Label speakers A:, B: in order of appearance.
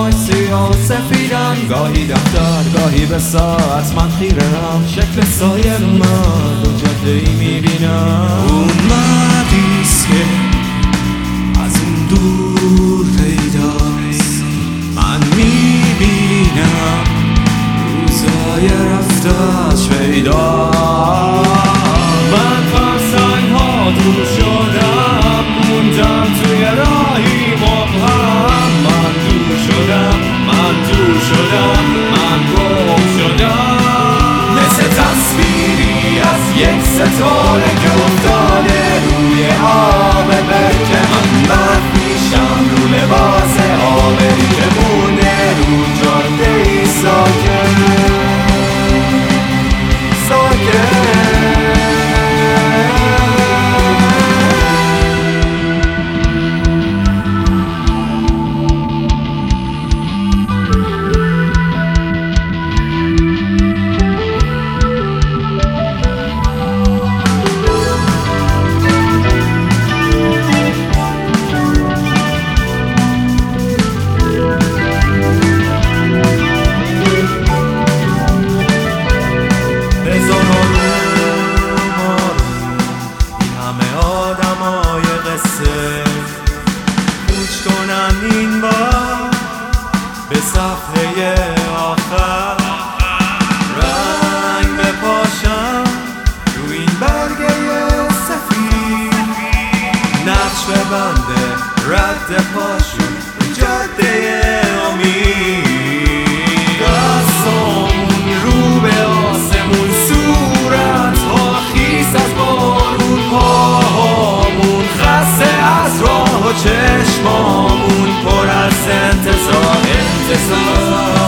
A: چشمای سیاه و سفیدم گاهی دفتر گاهی به ساعت. من خیرم شکل سایه من دو جاده ای می‌بینم. اون مردیست که از اون دور پیداست من می‌بینم روزای رفتش پیدا من فرسنگ ها دور یک ستاره که افتاده روی آب. صفحه آخر. رنگ بپاشم رو این برگه سفید. نقش ببنده رد پاشون رو جاده آسمون از چشمامون پر از انتظار